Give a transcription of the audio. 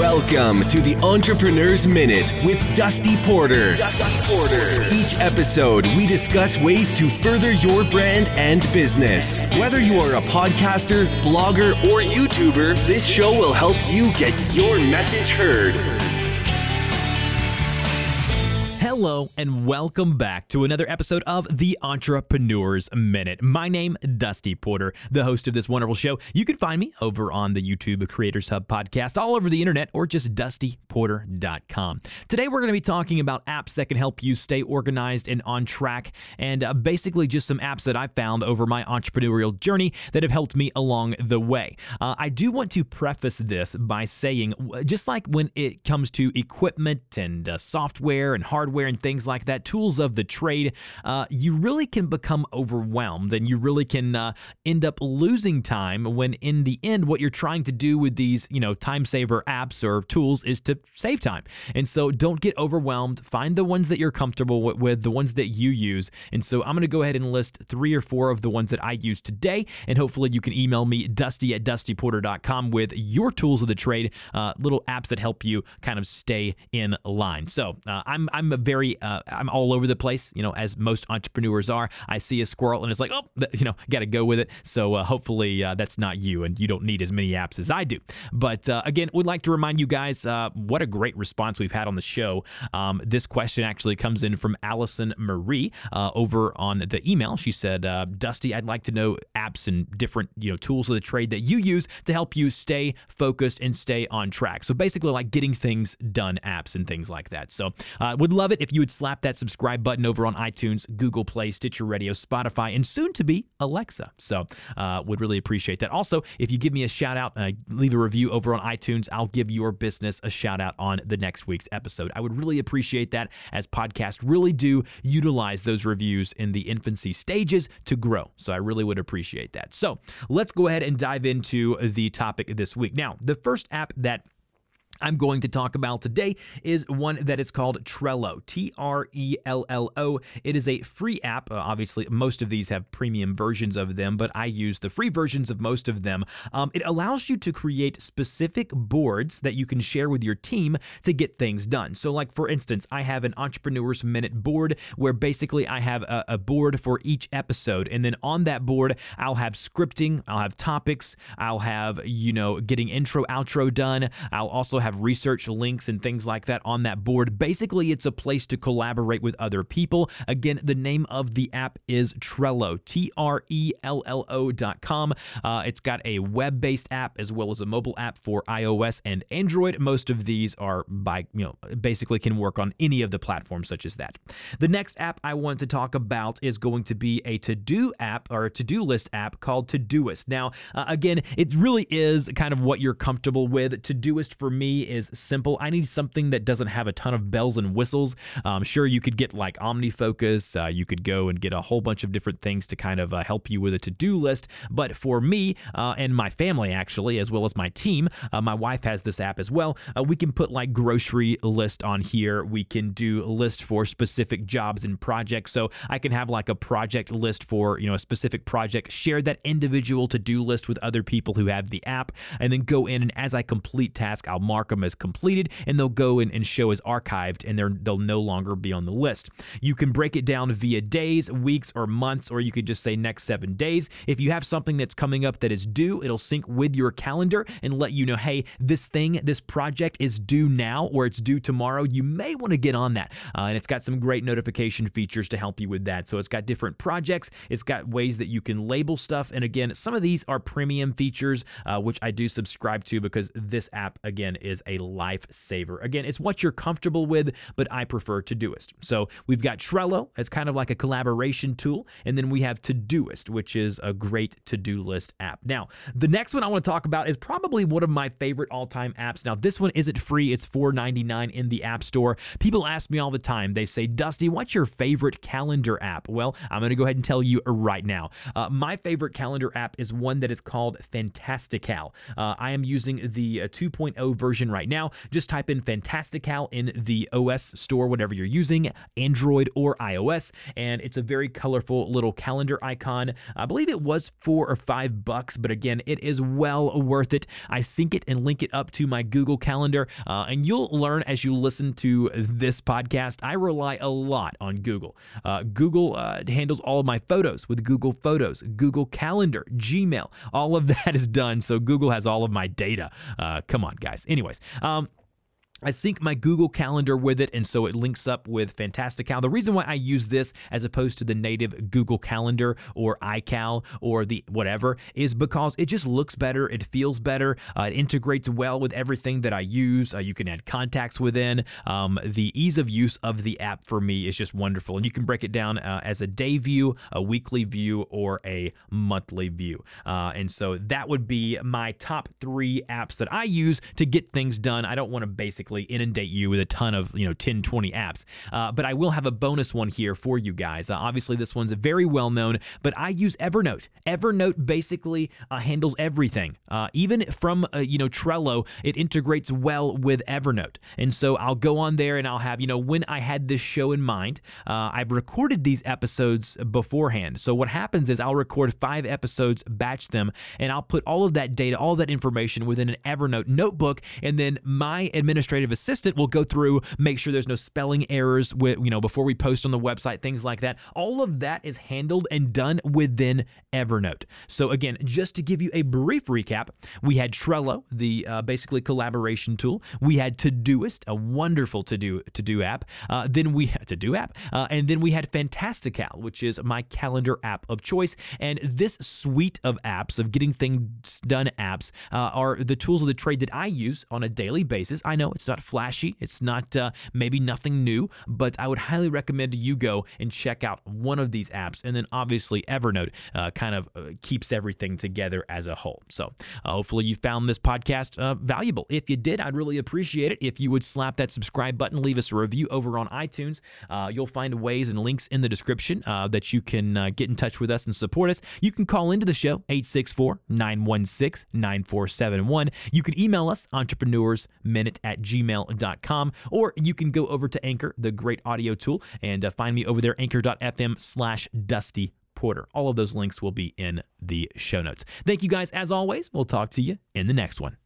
Welcome to the Entrepreneur's Minute with Dusty Porter. Dusty Porter. Each episode, we discuss ways to further your brand and business. Whether you are a podcaster, blogger, or YouTuber, this show will help you get your message heard. Hello, and welcome back to another episode of the Entrepreneur's Minute. My name, is Dusty Porter, the host of this wonderful show. You can find me over on the YouTube Creators Hub podcast, all over the internet, or just dustyporter.com. Today, we're going to be talking about apps that can help you stay organized and on track, and uh, basically just some apps that I found over my entrepreneurial journey that have helped me along the way. Uh, I do want to preface this by saying, just like when it comes to equipment and uh, software and hardware and things like that, tools of the trade, uh, you really can become overwhelmed and you really can uh, end up losing time when, in the end, what you're trying to do with these, you know, time saver apps or tools is to save time. And so don't get overwhelmed. Find the ones that you're comfortable with, the ones that you use. And so I'm going to go ahead and list three or four of the ones that I use today. And hopefully you can email me, dusty at dustyporter.com, with your tools of the trade, uh, little apps that help you kind of stay in line. So uh, I'm, I'm a very very uh, I'm all over the place, you know, as most entrepreneurs are. I see a squirrel and it's like, oh, you know, got to go with it. So uh, hopefully uh, that's not you, and you don't need as many apps as I do. But uh, again, would like to remind you guys uh, what a great response we've had on the show. Um, this question actually comes in from Allison Marie uh, over on the email. She said, Dusty, I'd like to know apps and different you know tools of the trade that you use to help you stay focused and stay on track. So basically, like getting things done apps and things like that. So would love it if if you would slap that subscribe button over on iTunes, Google Play, Stitcher Radio, Spotify, and soon to be Alexa. So, uh, would really appreciate that. Also, if you give me a shout out, uh, leave a review over on iTunes, I'll give your business a shout out on the next week's episode. I would really appreciate that as podcasts really do utilize those reviews in the infancy stages to grow. So, I really would appreciate that. So, let's go ahead and dive into the topic this week. Now, the first app that I'm going to talk about today is one that is called Trello, T R E L L O. It is a free app. Uh, obviously, most of these have premium versions of them, but I use the free versions of most of them. Um, it allows you to create specific boards that you can share with your team to get things done. So, like for instance, I have an Entrepreneur's Minute board where basically I have a, a board for each episode, and then on that board, I'll have scripting, I'll have topics, I'll have, you know, getting intro, outro done. I'll also have have research links and things like that on that board. Basically, it's a place to collaborate with other people. Again, the name of the app is Trello, T R E L L O.com. Uh, it's got a web based app as well as a mobile app for iOS and Android. Most of these are by, you know, basically can work on any of the platforms such as that. The next app I want to talk about is going to be a to do app or a to do list app called Todoist. Now, uh, again, it really is kind of what you're comfortable with. Todoist for me is simple. I need something that doesn't have a ton of bells and whistles. Um, sure, you could get like OmniFocus. Uh, you could go and get a whole bunch of different things to kind of uh, help you with a to do list. But for me uh, and my family, actually, as well as my team, uh, my wife has this app as well. Uh, we can put like grocery list on here. We can do list for specific jobs and projects. So I can have like a project list for, you know, a specific project, share that individual to do list with other people who have the app, and then go in and as I complete task, I'll mark them as completed, and they'll go in and show as archived, and they'll no longer be on the list. You can break it down via days, weeks, or months, or you could just say next seven days. If you have something that's coming up that is due, it'll sync with your calendar and let you know, hey, this thing, this project is due now, or it's due tomorrow. You may want to get on that. Uh, and it's got some great notification features to help you with that. So it's got different projects, it's got ways that you can label stuff. And again, some of these are premium features, uh, which I do subscribe to because this app, again, is is a lifesaver. Again, it's what you're comfortable with, but I prefer Todoist. So we've got Trello as kind of like a collaboration tool, and then we have Todoist, which is a great to do list app. Now, the next one I want to talk about is probably one of my favorite all time apps. Now, this one isn't free, it's $4.99 in the App Store. People ask me all the time, they say, Dusty, what's your favorite calendar app? Well, I'm going to go ahead and tell you right now. Uh, my favorite calendar app is one that is called Fantastical. Uh, I am using the uh, 2.0 version version right now. Just type in Fantastical in the OS store, whatever you're using, Android or iOS, and it's a very colorful little calendar icon. I believe it was four or five bucks, but again, it is well worth it. I sync it and link it up to my Google Calendar, uh, and you'll learn as you listen to this podcast. I rely a lot on Google. Uh, Google uh, handles all of my photos with Google Photos, Google Calendar, Gmail. All of that is done, so Google has all of my data. Uh, come on, guys. Anyways, um, I sync my Google Calendar with it, and so it links up with Fantastical. The reason why I use this as opposed to the native Google Calendar or iCal or the whatever is because it just looks better, it feels better, uh, it integrates well with everything that I use. Uh, you can add contacts within. Um, the ease of use of the app for me is just wonderful, and you can break it down uh, as a day view, a weekly view, or a monthly view. Uh, and so that would be my top three apps that I use to get things done. I don't want to basically inundate you with a ton of, you know, 10, 20 apps. Uh, but I will have a bonus one here for you guys. Uh, obviously, this one's very well known, but I use Evernote. Evernote basically uh, handles everything. Uh, even from, uh, you know, Trello, it integrates well with Evernote. And so I'll go on there and I'll have, you know, when I had this show in mind, uh, I've recorded these episodes beforehand. So what happens is I'll record five episodes, batch them, and I'll put all of that data, all that information within an Evernote notebook, and then my administrator administrative assistant will go through, make sure there's no spelling errors with, you know, before we post on the website, things like that. All of that is handled and done within Evernote. So again, just to give you a brief recap, we had Trello, the uh, basically collaboration tool. We had Todoist, a wonderful to do to do app. Uh, then we had to do app, uh, and then we had Fantastical, which is my calendar app of choice. And this suite of apps of getting things done apps uh, are the tools of the trade that I use on a daily basis. I know it's not flashy. It's not uh, maybe nothing new, but I would highly recommend you go and check out one of these apps. And then obviously Evernote uh, kind of uh, keeps everything together as a whole. So uh, hopefully you found this podcast uh, valuable. If you did, I'd really appreciate it if you would slap that subscribe button, leave us a review over on iTunes. You'll find ways and links in the description that you can get in touch with us and support us. You can call into the show 864 916 9471. You can email us entrepreneursminute at gmail gmail.com. Or you can go over to Anchor, the great audio tool, and uh, find me over there, anchor.fm slash dusty Porter. All of those links will be in the show notes. Thank you guys as always. We'll talk to you in the next one.